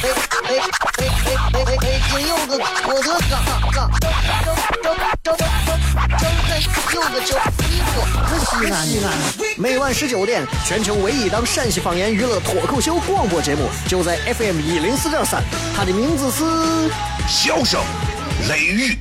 哎哎哎哎哎哎！金柚子，我的嘎嘎！张张张张张张开柚子酒，西安西安西安！每晚十九点，全球唯一档陕西方言娱乐脱口秀广播节目，就在 FM 一零四点三。它的名字是《笑声雷雨》。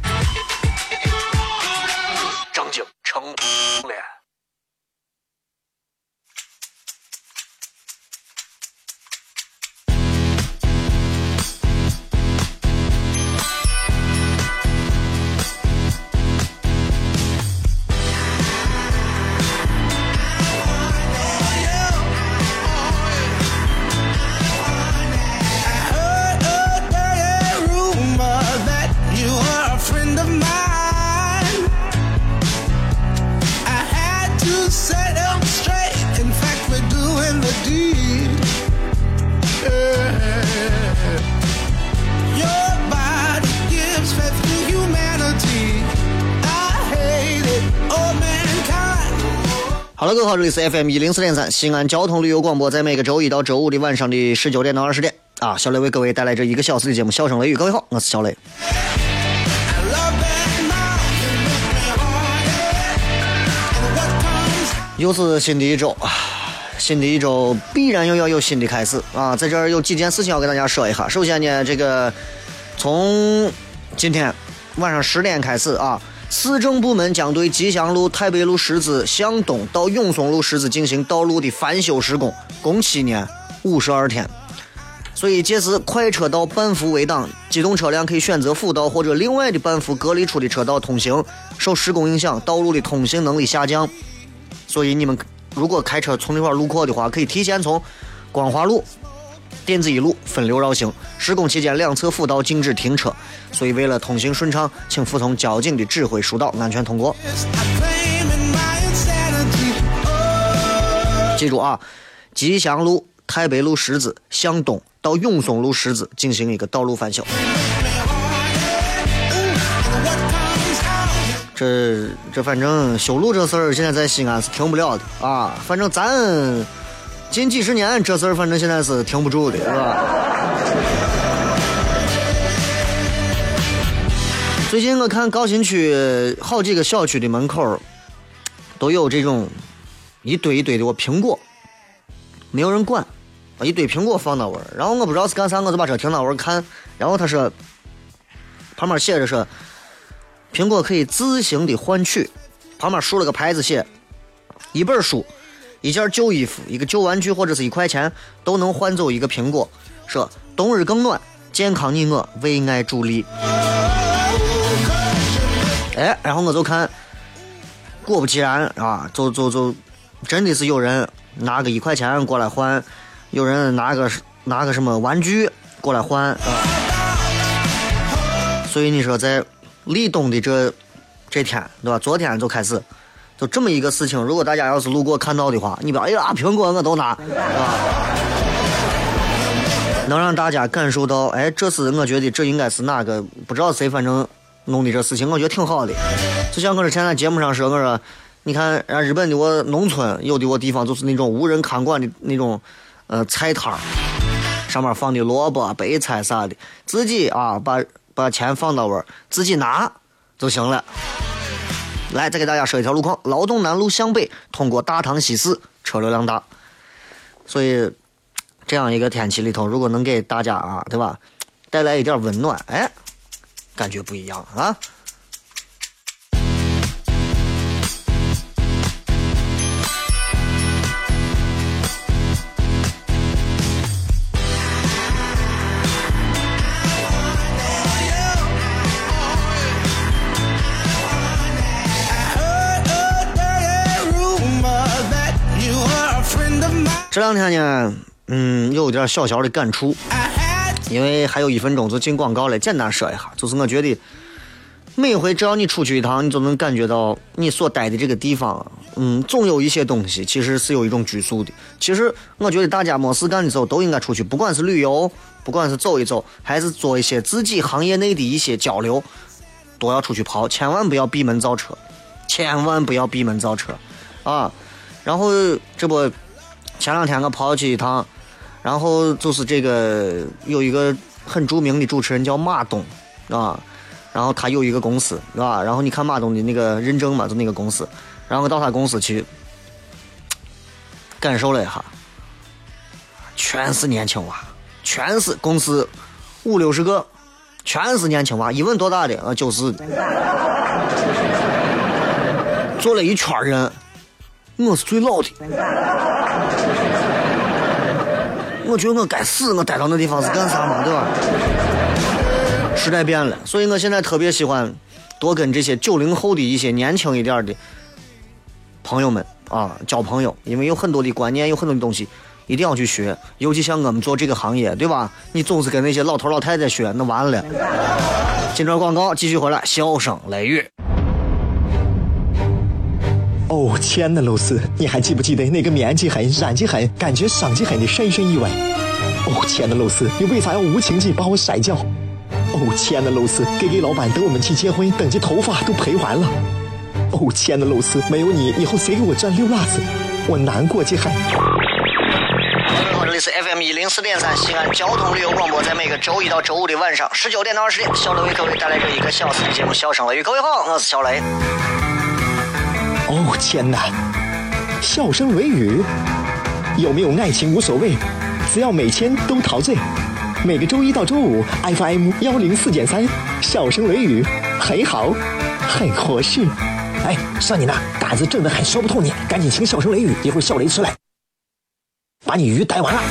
好了，各位好，这里是 FM 一零四点三西安交通旅游广播，在每个周一到周五的晚上的十九点到二十点啊，小雷为各位带来这一个小时的节目《笑声雷雨》。各位好，我是小雷。又是新的一周啊，新的一周必然又要有新的开始啊，在这儿有几件事情要跟大家说一下。首先呢，这个从今天晚上十点开始啊。市政部门将对吉祥路太白路十字向东到永松路十字进行道路的翻修施工，工期呢五十二天。所以届时快车道半幅围挡，机动车辆可以选择辅道或者另外的半幅隔离出的车道通行。受施工影响，道路的通行能力下降。所以你们如果开车从那块路过的话，可以提前从光华路。电子一路分流绕行，施工期间两侧辅道禁止停车，所以为了通行顺畅，请服从交警的指挥疏导，安全通过。记住啊，吉祥路太白路十字向东到永松路十字进行一个道路翻修。这这反正修路这事儿，现在在西安是停不了的啊，反正咱。近几十年，这事儿反正现在是停不住的，是吧？最近我看高新区好几个小区的门口都有这种一堆一堆的我苹果，没有人管，把一堆苹果放那玩儿。然后我不知道是干啥，我就把车停那玩儿看。然后他说，旁边写着说，苹果可以自行的换取，旁边竖了个牌子写，一本书。一件旧衣服、一个旧玩具或者是一块钱，都能换走一个苹果。说冬日更暖，健康你我，为爱助力。哎，然后我就看，果不其然啊，就就就，真的是有人拿个一块钱过来换，有人拿个拿个什么玩具过来换。啊。所以你说在立冬的这这天，对吧？昨天就开始。就这么一个事情，如果大家要是路过看到的话，你别哎呀，苹果我都拿，是吧？能让大家感受到，哎，这是我觉得这应该是哪个不知道谁，反正弄的这事情，我觉得挺好的。就像我之前在节目上说，我说，你看，让日本的我农村有的我地方就是那种无人看管的那种，呃，菜摊儿，上面放的萝卜、白菜啥的，自己啊把把钱放到位，自己拿就行了。来，再给大家说一条路况：劳动南路向北，通过大唐西市，车流量大。所以，这样一个天气里头，如果能给大家啊，对吧，带来一点温暖，哎，感觉不一样啊。这两天呢，嗯，有点小小的感触，因为还有一分钟就进广告了。简单说一下，就是我觉得每回只要你出去一趟，你就能感觉到你所待的这个地方，嗯，总有一些东西其实是有一种拘束的。其实我觉得大家没事干的时候都应该出去，不管是旅游，不管是走一走，还是做一些自己行业内的一些交流，都要出去跑，千万不要闭门造车，千万不要闭门造车啊！然后这不前两天我跑去一趟，然后就是这个有一个很著名的主持人叫马东啊。然后他有一个公司，是吧？然后你看马东的那个认证嘛，就那个公司。然后到他公司去感受了一下，全是年轻娃，全是公司五六十个，全是年轻娃。一问多大的啊？九十。坐了一圈人，我是最老的。我觉得我该死，我待到那地方是干啥嘛？对吧？时代变了，所以我现在特别喜欢多跟这些九零后的一些年轻一点的朋友们啊交朋友，因为有很多的观念，有很多的东西一定要去学。尤其像我们做这个行业，对吧？你总是跟那些老头老太太学，那完了。进段广告，继续回来，笑声雷雨。哦，亲爱的露丝，你还记不记得那个面积狠、染技狠、感觉伤及狠的深深意外？哦，亲爱的露丝，你为啥要无情地把我甩掉？哦，亲爱的露丝，给给老板等我们去结婚，等这头发都赔完了。哦，亲爱的露丝，没有你，以后谁给我赚溜辣子？我难过极了。各位好，这里是 FM 一零四点三西安交通旅游广播，在每个周一到周五的晚上十九点到二十点，小雷为各位带来这一个小时的节目《笑声雷雨》。各位好，我是小雷。哦，天哪！笑声雷雨，有没有爱情无所谓，只要每天都陶醉。每个周一到周五，FM 幺零四点三，笑声雷雨，很好，很合适。哎，算你那胆子正的很，说不透你，赶紧听笑声雷雨，一会儿笑雷出来，把你鱼逮完了。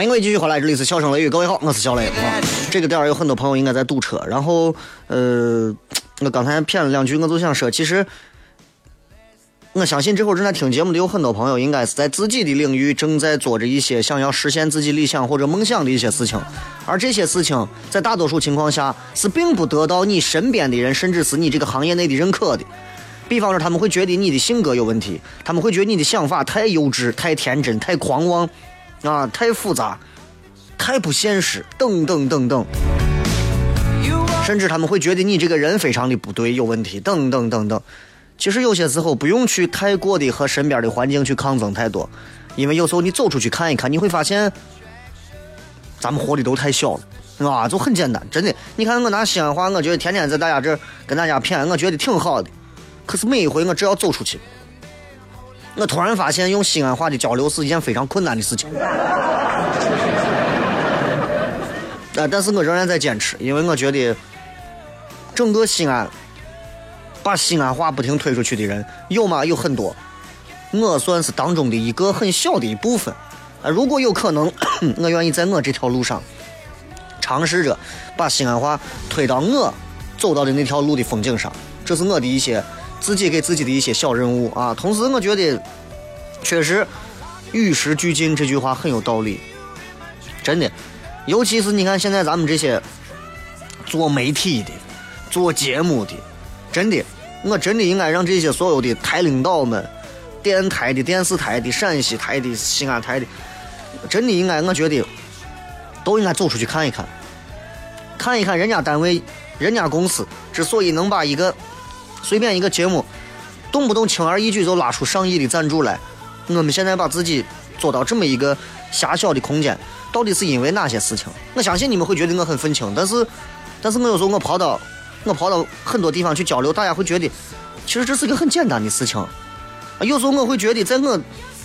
欢迎各位继续回来，这里是笑声雷雨，各位好，我是小雷啊。这个点儿有很多朋友应该在堵车，然后呃，我刚才骗了两句，我就想说，其实我相信这会儿正在听节目的有很多朋友，应该是在自己的领域正在做着一些想要实现自己理想或者梦想的一些事情，而这些事情在大多数情况下是并不得到你身边的人，甚至是你这个行业内的认可的。比方说，他们会觉得你的性格有问题，他们会觉得你的想法太幼稚、太天真、太狂妄。啊，太复杂，太不现实，等等等等，甚至他们会觉得你这个人非常的不对，有问题，等等等等。其实有些时候不用去太过的和身边的环境去抗争太多，因为有时候你走出去看一看，你会发现，咱们活的都太小了，啊，就很简单，真的。你看我拿西安话，我觉得天天在大家这跟大家谝，我觉得挺好的。可是每一回我只要走出去。我突然发现，用西安话的交流是一件非常困难的事情。啊，但是我仍然在坚持，因为我觉得整个西安把西安话不停推出去的人有吗？有很多。我算是当中的一个很小的一部分。啊，如果有可能，我愿意在我这条路上尝试着把西安话推到我走到的那条路的风景上。这是我的一些。自己给自己的一些小任务啊，同时我觉得，确实与时俱进这句话很有道理，真的。尤其是你看现在咱们这些做媒体的、做节目的，真的，我真的应该让这些所有的台领导们、电台的、电视台的、陕西台的、西安台的，真的应该，我觉得都应该走出去看一看，看一看人家单位、人家公司之所以能把一个。随便一个节目，动不动轻而易举就拉出上亿的赞助来。我们现在把自己做到这么一个狭小的空间，到底是因为哪些事情？我相信你们会觉得我很愤青，但是，但是我有时候我跑到我跑到很多地方去交流，大家会觉得，其实这是一个很简单的事情。有时候我会觉得，在我，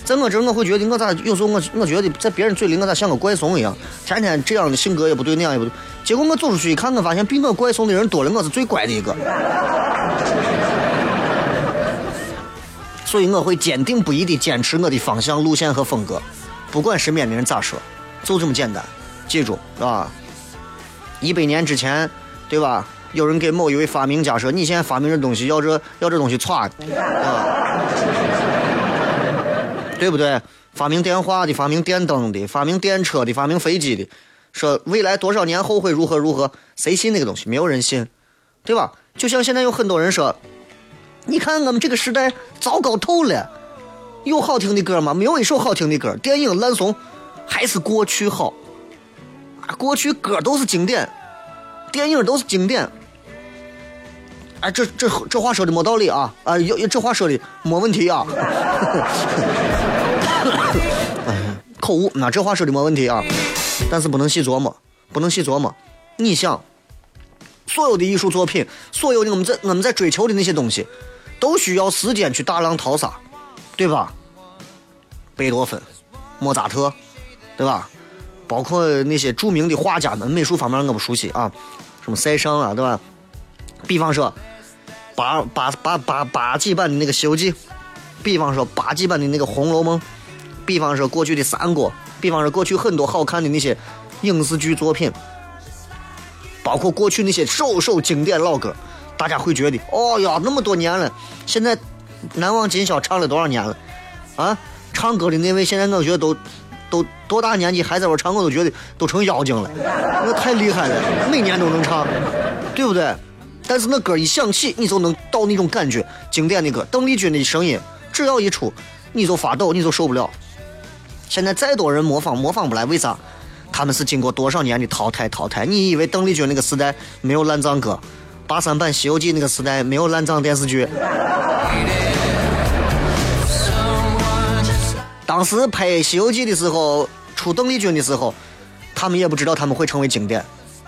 在我这，我会觉得我咋有时候我我觉得在别人嘴里我咋像个怪怂一样，天天这样的性格也不对，那样也不对。结果我走出去一看，我发现比我怪怂的人多了，我是最乖的一个。所以我会坚定不移地坚持我的方向、路线和风格，不管身边的人咋说，就这么简单。记住，啊，一百年之前，对吧？有人给某一位发明家说：“你现在发明这东西，要这要这东西歘啊，对不对？发明电话的，发明电灯的，发明电车的，发明飞机的，说未来多少年后会如何如何？谁信那个东西？没有人信，对吧？就像现在有很多人说，你看我们这个时代糟糕透了，有好听的歌吗？没有一首好听的歌，电影烂怂，还是过去好。啊过去歌都是经典，电影都是经典。哎，这这这话说的没道理啊！啊，有这话说的没问题啊。口误，那这话说的没问题啊，但是不能细琢磨，不能细琢磨。你想，所有的艺术作品，所有的我们在我们在追求的那些东西，都需要时间去大浪淘沙，对吧？贝多芬、莫扎特，对吧？包括那些著名的画家们，美术方面我不熟悉啊，什么塞尚啊，对吧？比方说八八八八八几版的那个《西游记》，比方说八几版的那个《红楼梦》，比方说过去的三国，比方说过去很多好看的那些影视剧作品，包括过去那些首首经典老歌，大家会觉得，哦呀，那么多年了，现在难忘今宵唱了多少年了？啊，唱歌的那位现在我觉得都。都多大年纪还在玩唱，我都觉得都成妖精了，那太厉害了，每年都能唱，对不对？但是那歌一响起，你就能到那种感觉，经典的歌，邓丽君的声音，只要一出，你就发抖，你就受不了。现在再多人模仿，模仿不来，为啥？他们是经过多少年的淘汰淘汰？你以为邓丽君那个时代没有烂账歌？八三版《西游记》那个时代没有烂账电视剧？当时拍《西游记》的时候，出邓丽君的时候，他们也不知道他们会成为经典，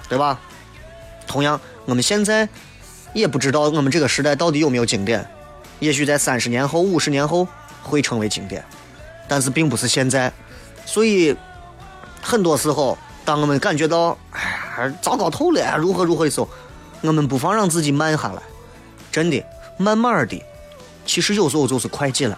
对吧？同样，我们现在也不知道我们这个时代到底有没有经典。也许在三十年后、五十年后会成为经典，但是并不是现在。所以，很多时候，当我们感觉到哎呀糟糕透了，如何如何的时候，我们不妨让自己慢下来，真的，慢慢的，其实有时候就是快进来。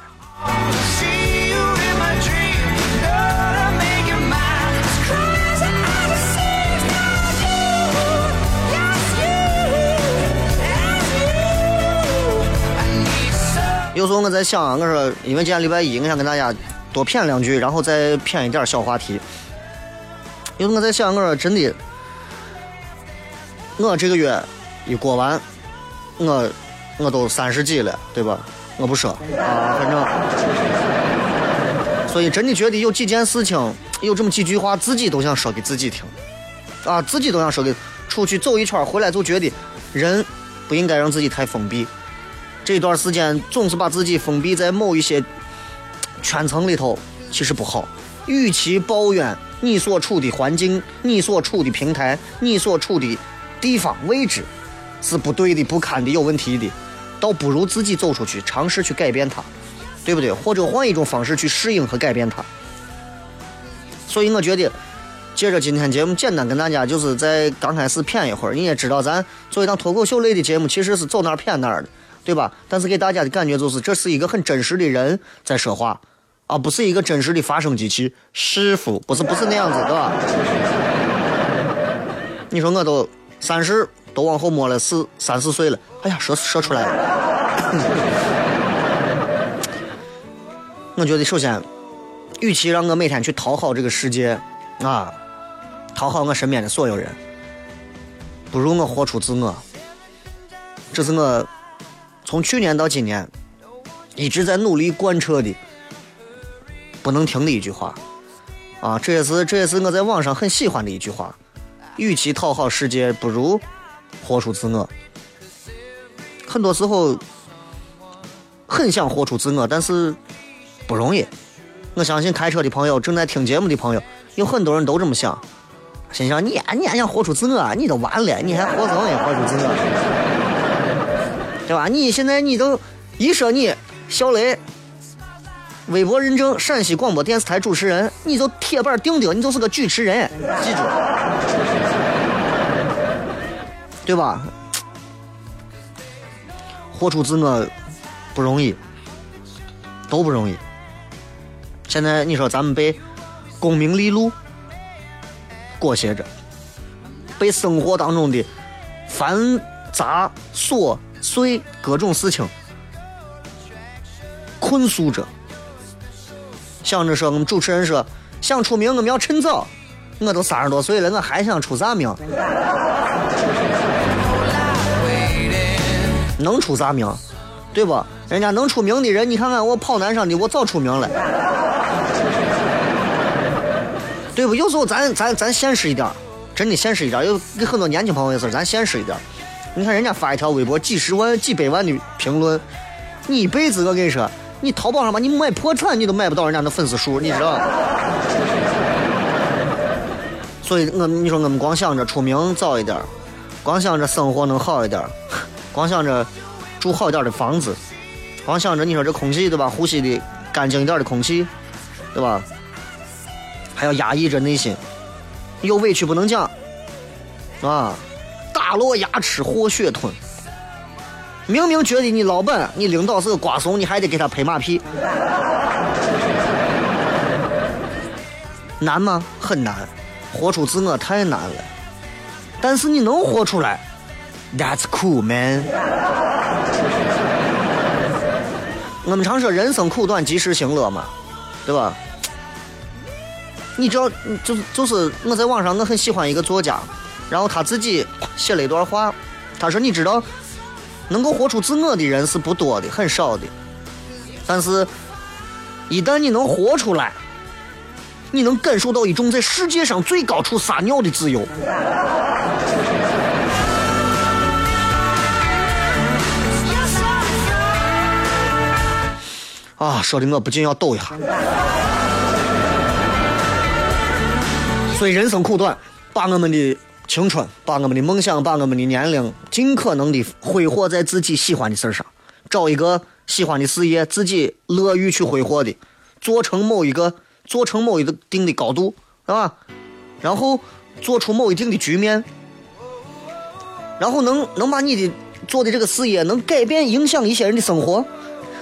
有时候我在想，我说，因为今天礼拜一，我想跟大家多谝两句，然后再谝一点小话题。有时候我在想，我说真的，我这个月一过完，我我都三十几了，对吧？我不说啊，反正，所以真的觉得有几件事情，有这么几句话，自己都想说给自己听，啊，自己都想说给出去走一圈回来，就觉得人不应该让自己太封闭。这段时间总是把自己封闭在某一些圈层里头，其实不好。与其抱怨你所处的环境、你所处的平台、你所处的地方位置是不对的、不堪的、有问题的，倒不如自己走出去，尝试去改变它，对不对？或者换一种方式去适应和改变它。所以我觉得，借着今天节目，简单跟大家就是在刚开始谝一会儿。你也知道，咱做一档脱口秀类的节目，其实是走哪儿谝哪儿的。对吧？但是给大家的感觉就是，这是一个很真实的人在说话，啊，不是一个真实的发声机器。师傅，不是不是那样子，对吧？你说我都三十，都往后摸了四三四岁了，哎呀，说说出来了。我觉得首先，与其让我每天去讨好这个世界，啊，讨好我身边的所有人，不如我活出自我。这是我。从去年到今年，一直在努力贯彻的、不能停的一句话，啊，这也是这也是我在网上很喜欢的一句话。与其讨好世界，不如活出自我。很多时候很想活出自我，但是不容易。我相信开车的朋友、正在听节目的朋友，有很多人都这么想，心想你你还想活出自我，你都完了，你还活什么活出自我？对吧？你现在你都一说你小雷，微博认证陕西广播电视台主持人，你就铁板钉钉，你就是个主持人，记住，对吧？活出自我不容易，都不容易。现在你说咱们被功名利禄裹挟着，被生活当中的繁杂琐碎各种事情困诉着。想着说，我们主持人说想出名，我们要趁早。我都三十多岁了，我还想出啥名？能出啥名？对不？人家能出名的人，你看看我跑男上的，我早出名了。对不？有时候咱咱咱现实一点，真的现实一点。有给很多年轻朋友也是，咱现实一点。你看人家发一条微博，几十万、几百万的评论，你一辈子我跟你说，你淘宝上吧，你买破产你都买不到人家的粉丝数，你知道？所以我你说我们光想着出名早一点，光想着生活能好一点，光想着住好一点的房子，光想着你说这空气对吧，呼吸的干净一点的空气，对吧？还要压抑着内心，有委屈不能讲，啊，打落牙齿或血吞。明明觉得你老板、你领导是个瓜怂，你还得给他拍马屁，难吗？很难，活出自我太难了。但是你能活出来，That's cool, man。我们常说人生苦短，及时行乐嘛，对吧？你知道，就是就是我在网上我很喜欢一个作家，然后他自己写了一段话，他说：“你知道。”能够活出自我的人是不多的，很少的。但是，一旦你能活出来，你能感受到一种在世界上最高处撒尿的自由。啊，说的我不禁要抖一下。所以人生苦短，把我们的。青春，把我们的梦想，把我们的年龄，尽可能的挥霍在自己喜欢的事上，找一个喜欢的事业，自己乐于去挥霍的，做成某一个，做成某一个定的高度，是吧？然后做出某一定的局面，然后能能把你的做的这个事业能改变、影响一些人的生活，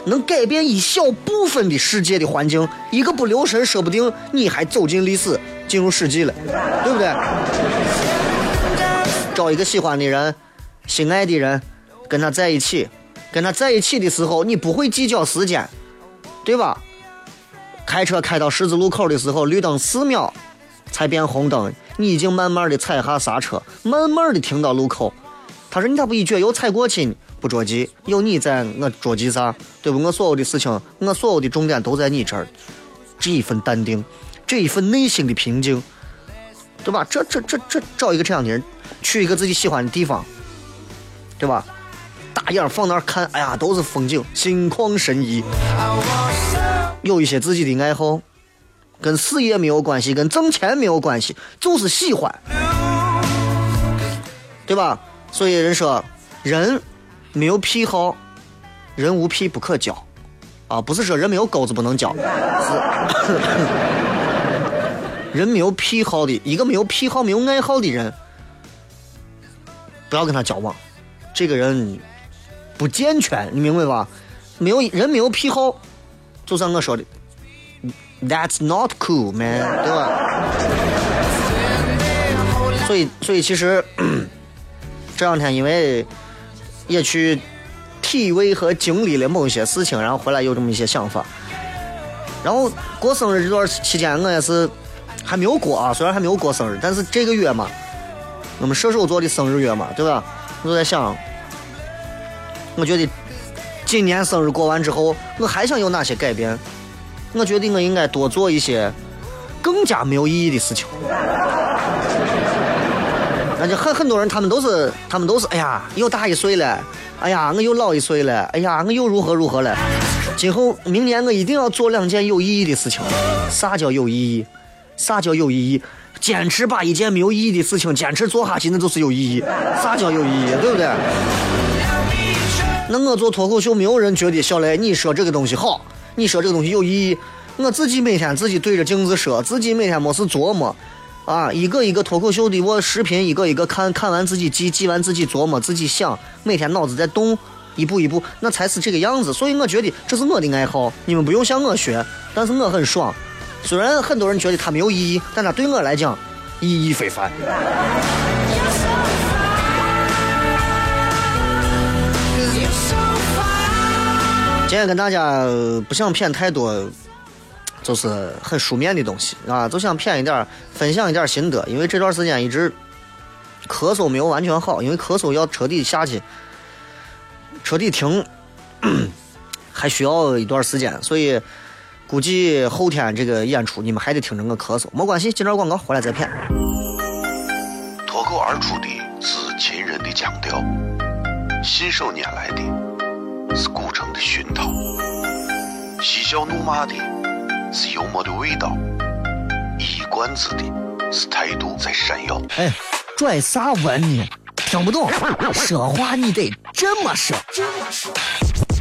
能改变一小部分的世界的环境，一个不留神，说不定你还走进历史，进入史记了，对不对？找一个喜欢的人，心爱的人，跟他在一起，跟他在一起的时候，你不会计较时间，对吧？开车开到十字路口的时候，绿灯四秒才变红灯，你已经慢慢的踩下刹车，慢慢的停到路口。他说：“你咋不一脚油踩过去呢？不着急，有你在，我着急啥？对不？我所有的事情，我所有的重点都在你这儿。这一份淡定，这一份内心的平静，对吧？这这这这，找一个这样的人。”去一个自己喜欢的地方，对吧？大眼放那儿看，哎呀，都是风景，心旷神怡。有一些自己的爱好，跟事业没有关系，跟挣钱没有关系，就是喜欢，对吧？所以人说，人没有癖好，人无癖不可交，啊，不是说人没有钩子不能交，是人没有癖好的一个没有癖好、没有爱好的人。不要跟他交往，这个人不健全，你明白吧？没有人没有癖好，就像我说的，That's not cool, man，对吧？所以，所以其实 这两天因为也去体味和经历了某些事情，然后回来有这么一些想法。然后过生日这段期间，我也是还没有过啊，虽然还没有过生日，但是这个月嘛。我们射手座的生日月嘛，对吧？我就在想，我觉得今年生日过完之后，我还想有哪些改变？我觉得我应该多做一些更加没有意义的事情。那就很很多人，他们都是，他们都是，哎呀，又大一岁了，哎呀，我又老一岁了，哎呀，我又如何如何了？今后明年我一定要做两件有意义的事情。啥叫有意义？啥叫有意义？坚持把一件没有意义的事情坚持做下去，那就是有意义。啥叫有意义？对不对？那我做脱口秀，没有人觉得小雷你说这个东西好，你说这个东西有意义？我自己每天自己对着镜子说，自己每天没事琢磨，啊，一个一个脱口秀的我视频，一个一个看，看完自己记，记完自己琢磨，自己想，每天脑子在动，一步一步，那才是这个样子。所以我觉得这是我的爱好，你们不用向我学，但是我很爽。虽然很多人觉得它没有意义，但它对我来讲意义非凡。今天跟大家不想骗太多，就是很书面的东西啊，就想骗一点，分享一点心得。因为这段时间一直咳嗽没有完全好，因为咳嗽要彻底下去，彻底停，还需要一段时间，所以估计后天这个演出你们还得听着我咳嗽。没关系，进段广告回来再骗。脱口而出的是秦人的腔调，信手拈来的。是古城的熏陶，嬉笑怒骂的是幽默的味道，一冠子的是态度在闪耀。哎，拽啥文呢？听不懂，说话你得这么说。哎哎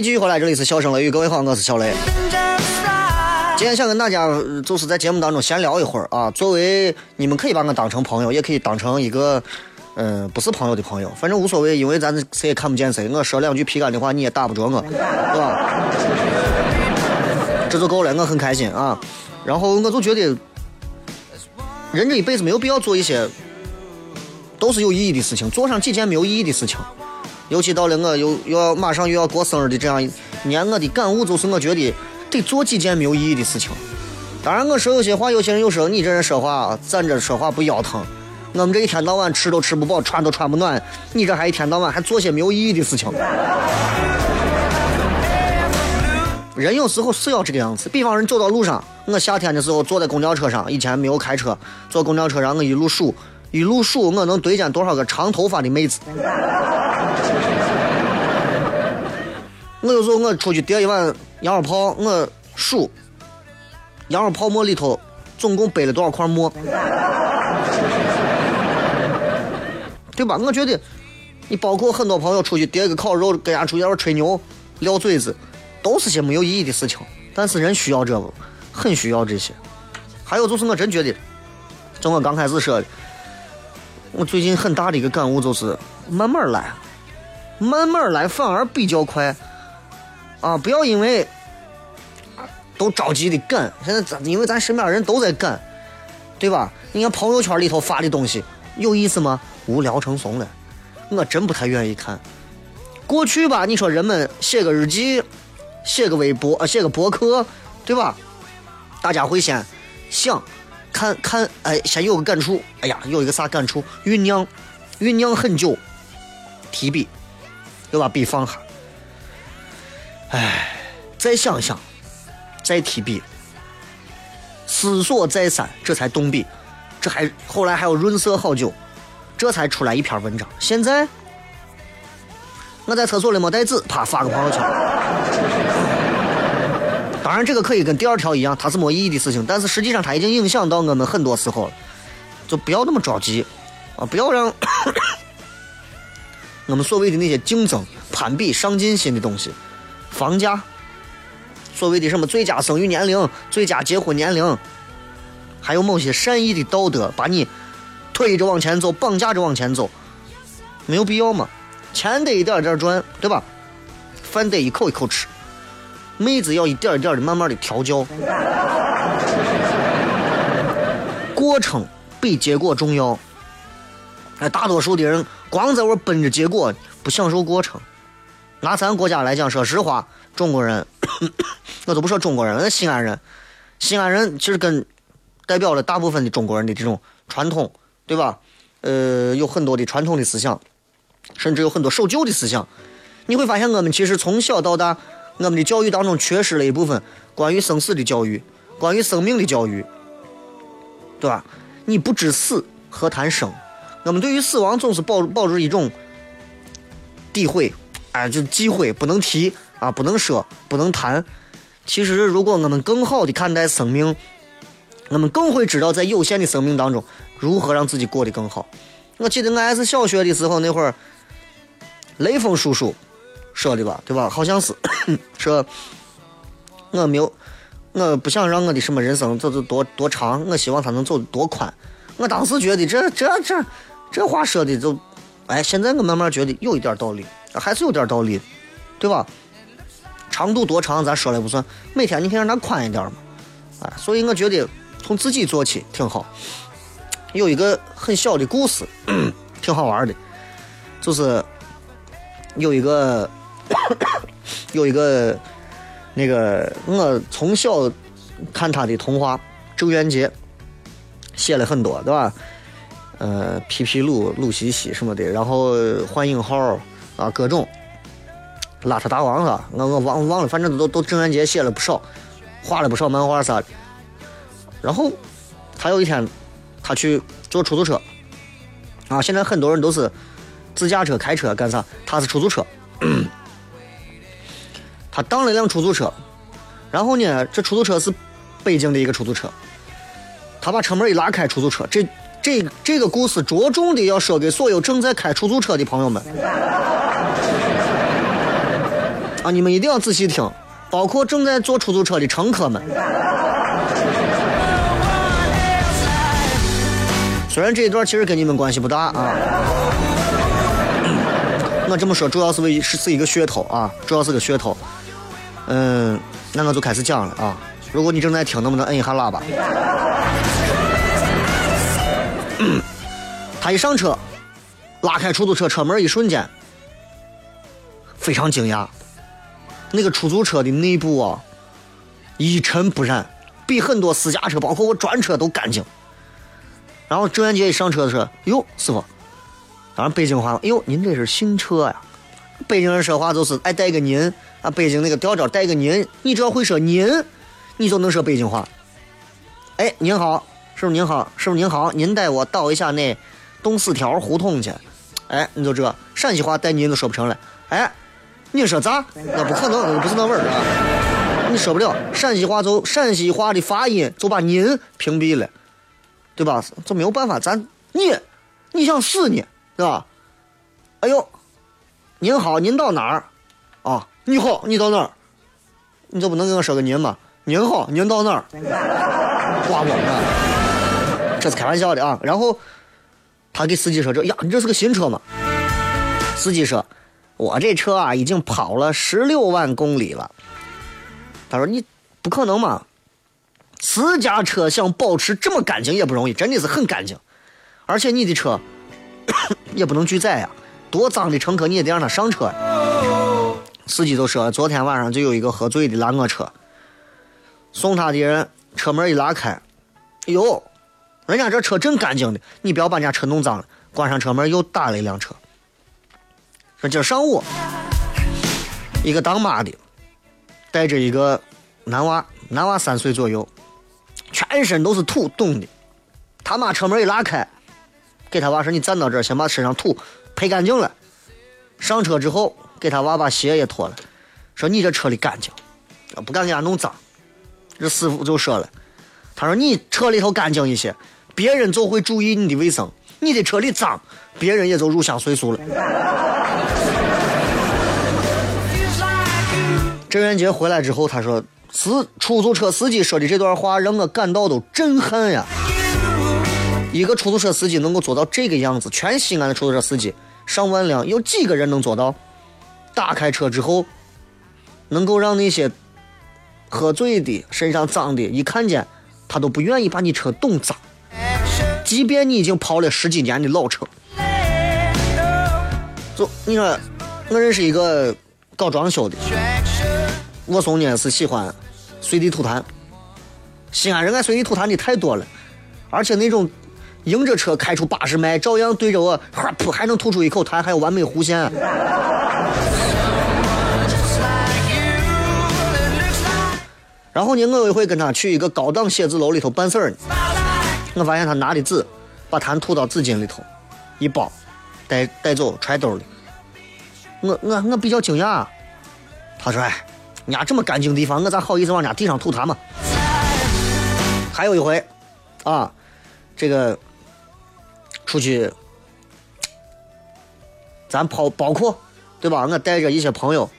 继续回来，这里是笑声雷雨，各位好，我是小雷。今天想跟大家就是在节目当中闲聊一会儿啊，作为你们可以把我当成朋友，也可以当成一个嗯不是朋友的朋友，反正无所谓，因为咱谁也看不见谁。我说两句皮干的话，你也打不着我，是吧？这就够了，我很开心啊。然后我就觉得，人这一辈子没有必要做一些都是有意义的事情，做上几件没有意义的事情。尤其到了我又要马上又要过生日的这样年，我的感悟就是我觉得得做几件没有意义的事情。当然我说有些话，有些人又说你这人说话站着说话不腰疼。我们这一天到晚吃都吃不饱，穿都穿不暖，你这还一天到晚还做些没有意义的事情。人有时候是要这个样子。比方人走到路上，我夏天的时候坐在公交车上，以前没有开车，坐公交车上我一路数，一路数我能对见多少个长头发的妹子。我有时候我出去叠一碗羊肉泡，我数羊肉泡馍里头总共背了多少块馍，对吧？我觉得你包括很多朋友出去叠一个烤肉，跟人家出去要吹牛撂嘴子，都是些没有意义的事情。但是人需要这个，很需要这些。还有就是我真觉得，就我刚开始说的，我最近很大的一个感悟就是慢慢来，慢慢来反而比较快。啊！不要因为都着急的赶，现在咱因为咱身边人都在赶，对吧？你看朋友圈里头发的东西有意思吗？无聊成怂了，我真不太愿意看。过去吧，你说人们写个日记，写个微博，呃，写个博客，对吧？大家会先想，看看，哎，先有个感触，哎呀，有一个啥感触，酝酿，酝酿很久，提笔，又把笔放下。唉，再想想，再提笔，思索再三，这才动笔，这还后来还要润色好久，这才出来一篇文章。现在我在厕所里没带纸，啪发个朋友圈。当然，这个可以跟第二条一样，它是没意义的事情，但是实际上它已经影响到我们很多时候了，就不要那么着急啊！不要让 我们所谓的那些竞争、攀比、上进心的东西。房价，所谓的什么最佳生育年龄、最佳结婚年龄，还有某些善意的道德，把你推着往前走，绑架着往前走，没有必要嘛？钱得一点点赚，对吧？饭得一口一口吃，妹子要一点一点的慢慢的调教，过程比结果重要。哎，大多数的人光在我奔着结果，不享受过程。拿咱国家来讲，说实话，中国人，我都不说中国人，那西安人，西安人其实跟代表了大部分的中国人的这种传统，对吧？呃，有很多的传统的思想，甚至有很多守旧的思想。你会发现，我们其实从小到大，我们的教育当中缺失了一部分关于生死的教育，关于生命的教育，对吧？你不知死，何谈生？我们对于死亡总是抱抱着一种诋毁，哎，就忌讳，不能提啊，不能说，不能谈。其实，如果我们更好的看待生命，我们更会知道在有限的生命当中如何让自己过得更好。我记得我还是小学的时候，那会儿雷锋叔叔说的吧，对吧？好像是说，我没有，我不想让我的什么人生走走多多长，我希望他能走多宽。我当时觉得这这这这话说的就，哎，现在我慢慢觉得有一点道理，还是有点道理，对吧？长度多长咱说了不算，每天你可以让它宽一点嘛，哎，所以我觉得从自己做起挺好。有一个很小的故事，挺好玩的，就是有一个 有一个那个我从小看他的童话《郑渊洁》。写了很多，对吧？呃，皮皮鲁、鲁西西什么的，然后幻影号啊，各种邋遢大王啥？我我忘忘了，反正都都郑渊洁写了不少，画了不少漫画啥的。然后他有一天，他去坐出租车啊，现在很多人都是自驾车开车干啥？他是出租车，他当了一辆出租车，然后呢，这出租车是北京的一个出租车。他把车门一拉开，出租车。这、这、这个故事着重的要说给所有正在开出租车的朋友们啊！你们一定要仔细听，包括正在坐出租车的乘客们。虽然这一段其实跟你们关系不大啊，我这么说主要是为是是一个噱头啊，主要是个噱头。嗯，那我就开始讲了啊。如果你正在听，能不能摁一下喇叭？他一上车，拉开出租车车门，一瞬间非常惊讶，那个出租车的内部啊一尘不染，比很多私家车，包括我专车都干净。然后郑渊洁一上车的时候，哟，师傅，当然北京话了，哟，您这是新车呀？北京人说话就是爱带个您啊，北京那个调调带个您，你只要会说您。你就能说北京话。哎，您好，师傅您好，师傅您好，您带我到一下那东四条胡同去。哎，你就这陕西话带您都说不成了。哎，你说咋？那不可能，那不是那味儿啊！你说不了，陕西话就陕西话的发音就把您屏蔽了，对吧？就没有办法，咱你你想死呢，对吧？哎呦，您好，您到哪儿？啊，你好，你到哪儿？你就不能跟我说个您吗？您好，您到哪儿？挂我呢？这是开玩笑的啊。然后他给司机说：“这呀，你这是个新车吗？”司机说：“我这车啊，已经跑了十六万公里了。”他说：“你不可能嘛？私家车想保持这么干净也不容易，真的是很干净。而且你的车 也不能拒载呀，多脏的乘客你也得让他上车。”司机就说：“昨天晚上就有一个喝醉的拦我车。”送他的人车门一拉开，哎呦，人家这车真干净的，你不要把人家车弄脏了。关上车门又打了一辆车。说今儿上午，一个当妈的带着一个男娃，男娃三岁左右，全身都是土冻的。他妈车门一拉开，给他娃说：“你站到这儿，先把身上土拍干净了。”上车之后，给他娃把鞋也脱了，说：“你这车里干净，不敢给他弄脏。”这师傅就说了：“他说你车里头干净一些，别人就会注意你的卫生；你的车里脏，别人也就入乡随俗了。”郑渊洁回来之后，他说：“司出租车司机说的这段话让我感到都震撼呀！一个出租车司机能够做到这个样子，全西安的出租车司机上万辆，有几个人能做到？打开车之后，能够让那些……”喝醉的、身上脏的，一看见他都不愿意把你车冻脏，即便你已经跑了十几年的老车。就你说，我认识一个搞装修的，我送呢是喜欢随地吐痰，西安人爱随地吐痰的太多了，而且那种迎着车开出八十迈，照样对着我，哈噗还能吐出一口痰，还有完美弧线。然后呢，我有一回跟他去一个高档写字楼里头办事儿呢，我发现他拿的纸把痰吐到纸巾里头，一包，带带走揣兜里。我我我比较惊讶，他说：“哎，人家这么干净地方，我咋好意思往人家地上吐痰嘛？”还有一回，啊，这个出去，咱包包括对吧？我带着一些朋友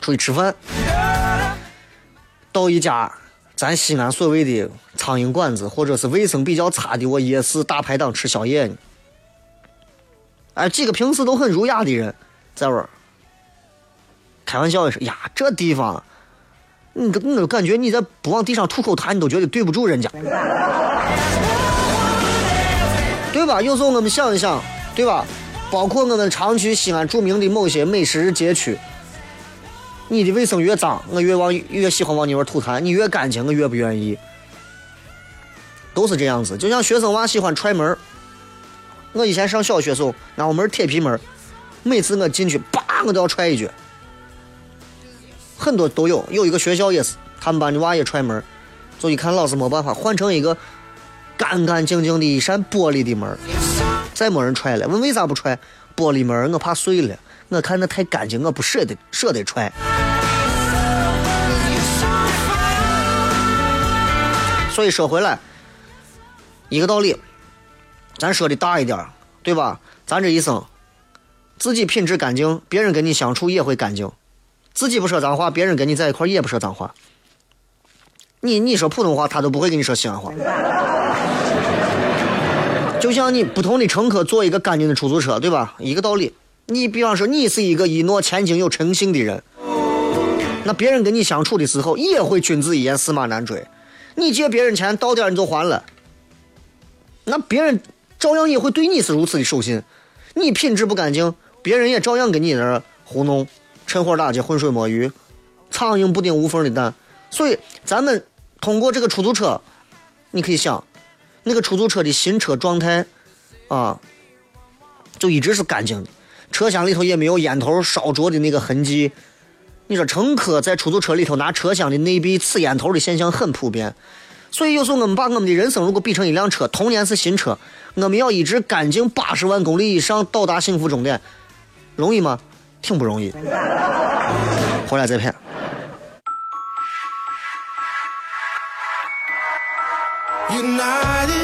出去吃饭。到一家咱西安所谓的苍蝇馆子，或者是卫生比较差的我夜市大排档吃宵夜呢。哎，几个平时都很儒雅的人在玩开玩笑的说：“呀，这地方，你都你都感觉你在不往地上吐口痰，你都觉得对不住人家，对吧？有时候我们想一想，对吧？包括我们常去西安著名的某些美食街区。你的卫生越脏，我越往越喜欢往你那吐痰；你越干净，我越不愿意。都是这样子，就像学生娃喜欢踹门我以前上小学时候，那我门铁皮门，每次我进去，叭，我都要踹一脚。很多都有，有一个学校也是，他们班的娃也踹门就一看老师没办法，换成一个干干净净的一扇玻璃的门再没人踹了。问为啥不踹？玻璃门我怕碎了。我看那太干净，我不舍得舍得踹。所以说回来，一个道理，咱说的大一点，对吧？咱这一生，自己品质干净，别人跟你相处也会干净；自己不说脏话，别人跟你在一块也不说脏话。你你说普通话，他都不会跟你说西安话。就像你不同的乘客坐一个干净的出租车，对吧？一个道理。你比方说，你是一个一诺千金、有诚信的人，那别人跟你相处的时候也会君子一言，驷马难追。你借别人钱到点你就还了，那别人照样也会对你是如此的守信。你品质不干净，别人也照样跟你那儿糊弄，趁火打劫、浑水摸鱼，苍蝇不叮无缝的蛋。所以，咱们通过这个出租车，你可以想，那个出租车的新车状态啊，就一直是干净的。车厢里头也没有烟头烧着的那个痕迹。你说乘客在出租车里头拿车厢的内壁呲烟头的现象很普遍，所以有时候我们把我们的人生如果比成一辆车，童年是新车，我们要一直干净八十万公里以上到达幸福终点，容易吗？挺不容易。回来再骗。tonight.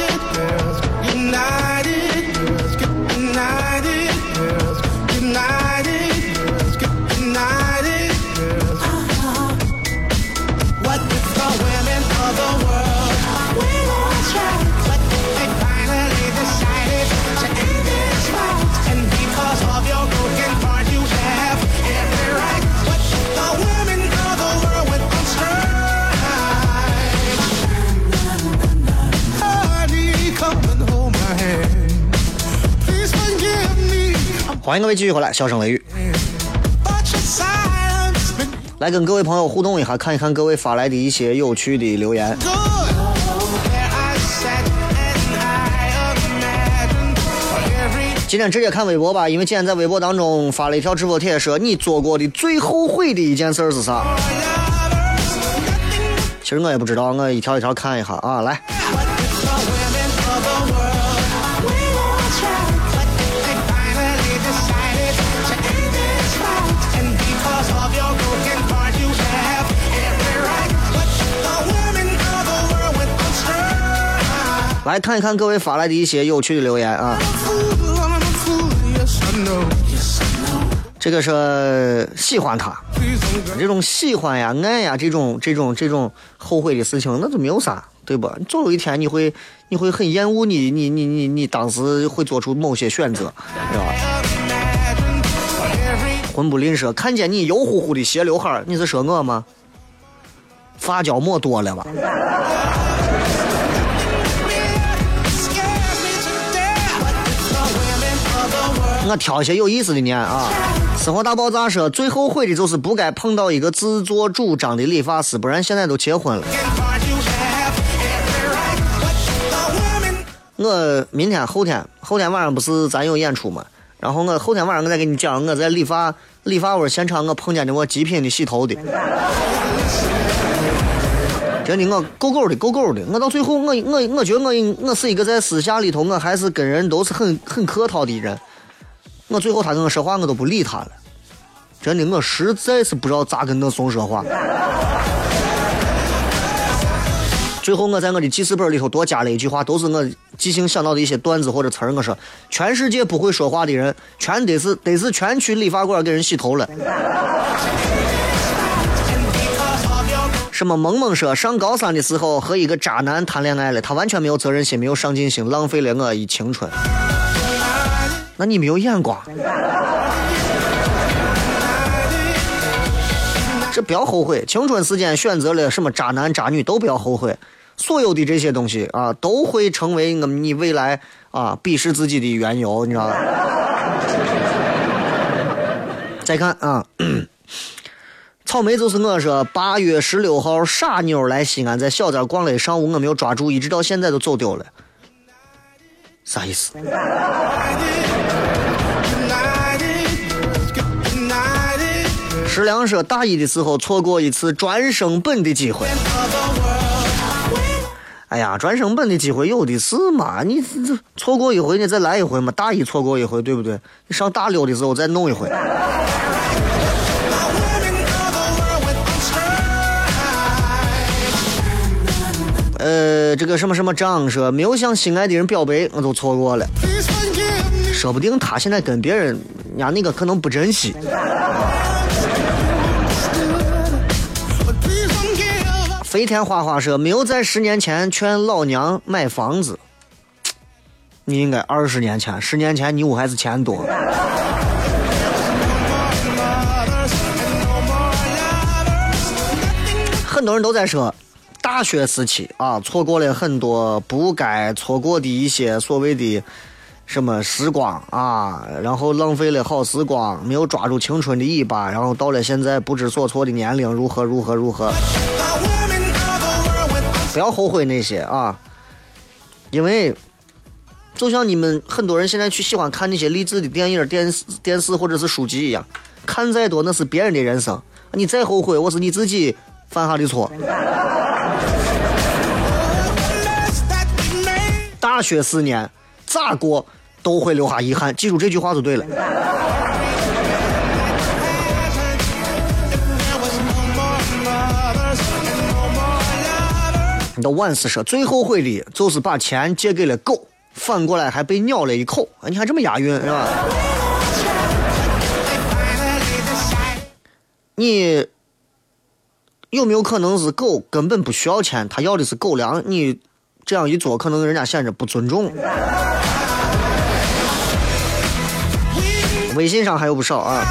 欢迎各位继续回来，笑声雷雨，来跟各位朋友互动一下，看一看各位发来的一些有趣的留言。今天直接看微博吧，因为今天在微博当中发了一条直播帖，说你做过的最后悔的一件事是啥？其实我也不知道，我一条一条看一下啊，来。来看一看各位发来的一些有趣的留言啊！这个是喜欢他，这种喜欢呀、爱呀，这种、这种、这种后悔的事情，那就没有啥，对不？总有一天你会，你会很厌恶你、你、你、你、你当时会做出某些选择，对吧？魂不吝啬，看见你油乎乎的斜刘海你是说我吗？发胶抹多了吧？我挑一些有意思的念啊！生活大爆炸说最后悔的就是不该碰到一个自作主张的理发师，不然现在都结婚了。我明天后天后天晚上不是咱有演出吗？然后我后天晚上我再给你讲我在理发理发屋现场我碰见的我极品的洗头的。真的我够够的够够的，我到最后我我我觉得我我是一个在私下里头我还是跟人都是很很客套的人。我最后他跟我说话我都不理他了，真的我实在是不知道咋跟那怂说话。最后我在我的记事本里头多加了一句话，都是我即兴想到的一些段子或者词儿。我说，全世界不会说话的人，全得是得是全去理发馆给人洗头了。什么萌萌说上高三的时候和一个渣男谈恋爱了，他完全没有责任心，没有上进心，浪费了我一青春。那你没有眼光，这不要后悔。青春时间选择了什么渣男渣女都不要后悔，所有的这些东西啊，都会成为我们你未来啊鄙视自己的缘由，你知道吧？再看啊。草莓就是我说八月十六号傻妞来西安，在小店逛了一上午，我没有抓住，一直到现在都走丢了，啥意思？石良说大一的时候错过一次专升本的机会。哎呀，专升本的机会有的是嘛，你这错过一回你再来一回嘛，大一错过一回对不对？你上大六的时候再弄一回。呃，这个什么什么张说没有向心爱的人表白，我都错过了。说不定他现在跟别人，人家那个可能不珍惜。飞天花花说没有在十年前劝老娘买房子，你应该二十年前，十年前你我还是钱多。很多人都在说。大学时期啊，错过了很多不该错过的一些所谓的什么时光啊，然后浪费了好时光，没有抓住青春的尾巴，然后到了现在不知所措的年龄，如何如何如何？不要后悔那些啊，因为就像你们很多人现在去喜欢看那些励志的电影、电视、电视或者是书籍一样，看再多那是别人的人生，你再后悔，我是你自己犯下的错。大学四年咋过都会留下遗憾，记住这句话就对了。的万事说最后悔的就是把钱借给了狗，反过来还被咬了一口。你看这么押韵是吧？你有没有可能是狗根本不需要钱，它要的是狗粮？你？这样一做，可能人家显着不尊重。微信上还有不少啊。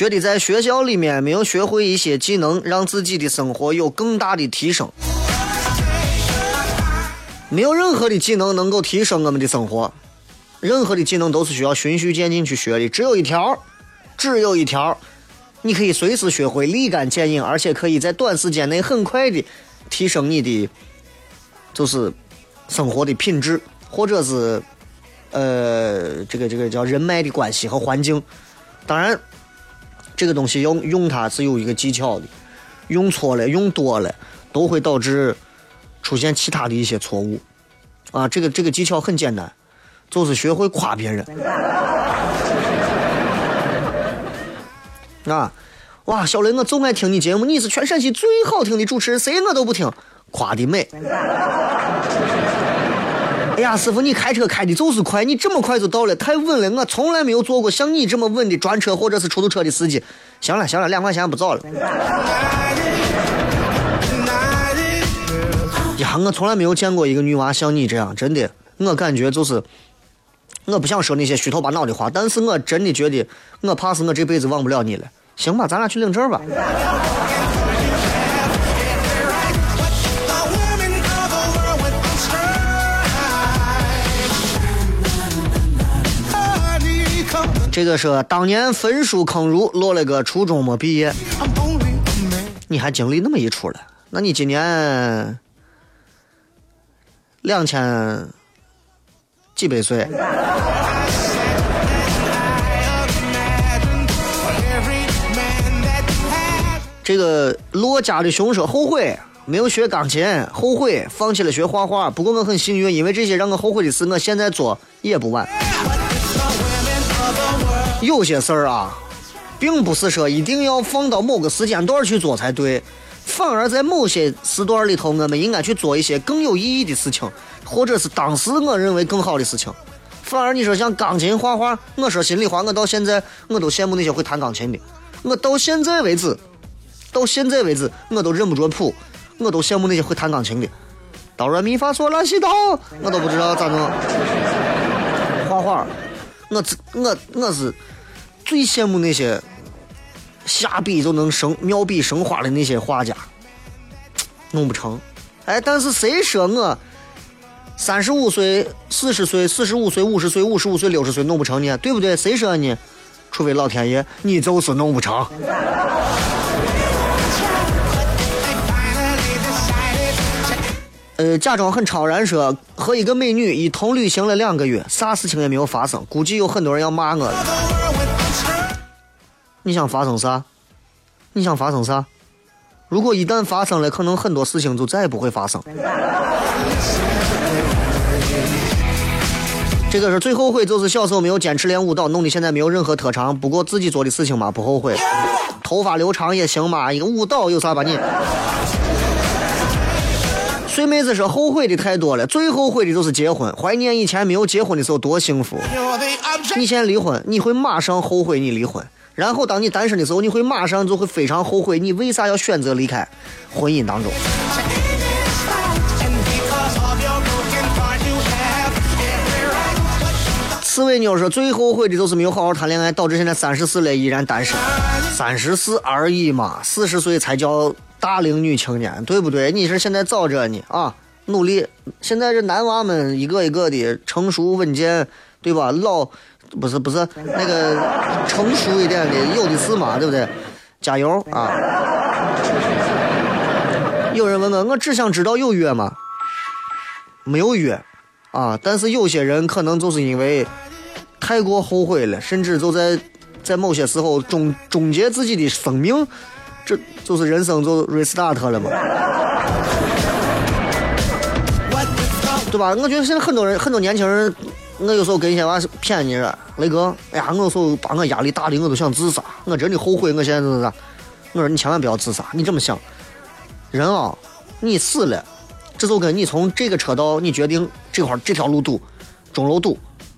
觉得在学校里面没有学会一些技能，让自己的生活有更大的提升。没有任何的技能能够提升我们的生活。任何的技能都是需要循序渐进去学的，只有一条，只有一条，你可以随时学会，立竿见影，而且可以在短时间内很快的提升你的，就是生活的品质，或者是呃，这个这个叫人脉的关系和环境。当然，这个东西要用它是有一个技巧的，用错了、用多了，都会导致出现其他的一些错误。啊，这个这个技巧很简单。就是学会夸别人，啊，哇，小雷，我就爱听你节目，你是全陕西最好听的主持人，谁我都不听，夸的美。哎呀，师傅，你开车开的就是快，你这么快就到了，太稳了，我从来没有坐过像你这么稳的专车或者是出租车的司机。行了行了，两块钱不找了。呀，我从来没有见过一个女娃像你这样，真的，我感觉就是。我不想说那些虚头巴脑的话，但是我真的觉得，我怕是我这辈子忘不了你了。行吧，咱俩去领证吧。这个是当年焚书坑儒，落了个初中没毕业。你还经历那么一出了？那你今年两千几百岁？这个骆家的熊说后悔没有学钢琴，后悔放弃了学画画。不过我很幸运，因为这些让我后悔的事，我现在做也不晚。有些事儿啊，并不是说一定要放到某个时间段去做才对，反而在某些时段里头，我们应该去做一些更有意义的事情，或者是当时我认为更好的事情。反而你说像钢琴、画画，我说心里话，我到现在我都羡慕那些会弹钢琴的。我到现在为止。到现在为止，我都认不着谱，我都羡慕那些会弹钢琴的。哆来咪发嗦拉西哆，我都不知道咋弄。画画，我我我是最羡慕那些下笔就能生妙笔生花的那些画家，弄不成。哎，但是谁说我三十五岁、四十岁、四十五岁、五十岁、五十五岁、六十岁弄不成呢？对不对？谁说呢？除非老天爷，你就是弄不成。呃，假装很超然说和一个美女一同旅行了两个月，啥事情也没有发生，估计有很多人要骂我了。你想发生啥？你想发生啥？如果一旦发生了，可能很多事情就再也不会发生。这个是最后悔，就是小时候没有坚持练舞蹈，弄得现在没有任何特长。不过自己做的事情嘛，不后悔。头发留长也行嘛，一个舞蹈有啥把你？这妹子说后悔的太多了，最后悔的就是结婚，怀念以前没有结婚的时候多幸福。你现在离婚，你会马上后悔你离婚，然后当你单身的时候，你会马上就会非常后悔你为啥要选择离开婚姻当中。刺猬妞说最后悔的就是没有好好谈恋爱，导致现在三十四了依然单身。三十四而已嘛，四十岁才叫。大龄女青年，对不对？你是现在早着呢啊，努力。现在这男娃们一个一个的成熟稳健，对吧？老不是不是那个成熟一点的有的是嘛，对不对？加油啊！有人问我，我只想知道有约吗？没有约啊，但是有些人可能就是因为太过后悔了，甚至就在在某些时候终终结自己的生命。这就是人生就 restart 了嘛，对吧？我觉得现在很多人很多年轻人，我有时候跟一些娃骗你说，雷哥，哎呀，我有时候把我压力大的我都想自杀，我真的后悔我现在是啥？我说你千万不要自杀，你这么想，人啊，你死了，这就跟你从这个车道你决定这块这条路堵，中楼堵，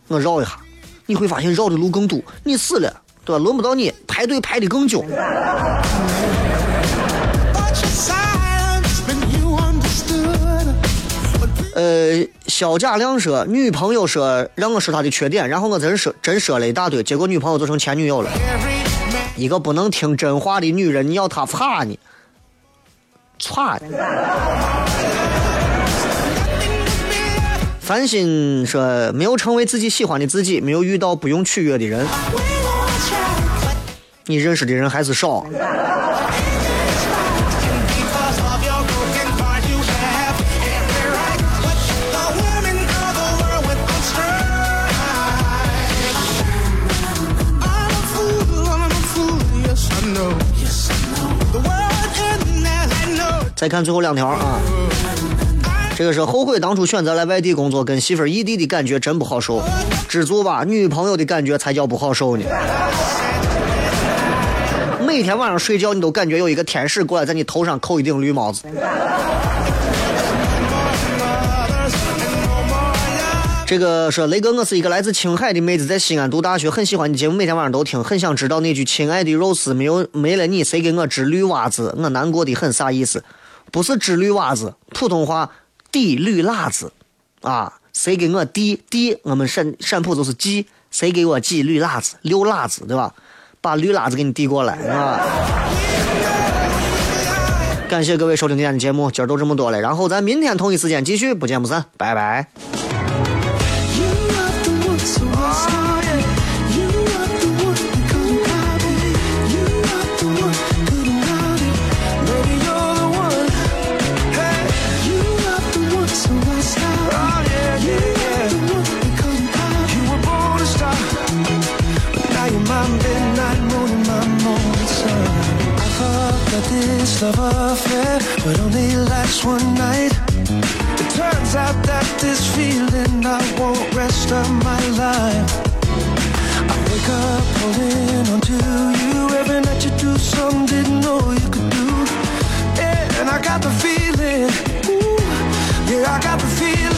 我绕一下，你会发现绕的路更堵，你死了。对吧？轮不到你排队排的更久。呃，肖甲亮说，女朋友说让我说她的缺点，然后我真说真说了一大堆，结果女朋友就成前女友了。一个不能听真话的女人，你要她擦你？擦！繁星说，没有成为自己喜欢的自己，没有遇到不用取悦的人。你认识的人还是少。再看最后两条啊，这个是后悔当初选择来外地工作，跟媳妇儿异地的感觉真不好受。知足吧，女朋友的感觉才叫不好受呢。每天晚上睡觉，你都感觉有一个天使过来在你头上扣一顶绿帽子。这个说雷哥，我是一个来自青海的妹子，在西安读大学，很喜欢你节目，每天晚上都听，很想知道那句“亲爱的肉丝没有没了你，谁给我织绿袜子？我难过的很”啥意思？不是织绿袜子，普通话递绿辣子啊？谁给我递递？我们陕陕普就是鸡，谁给我寄绿辣子？溜辣子对吧？把绿辣子给你递过来，啊！感谢各位收听今天的节目，今儿都这么多了，然后咱明天同一时间继续，不见不散，拜拜。love affair But only lasts one night. It turns out that this feeling I won't rest of my life. I wake up holding on to you. Every night you do something didn't know you could do. Yeah, and I got the feeling. Ooh, Yeah, I got the feeling.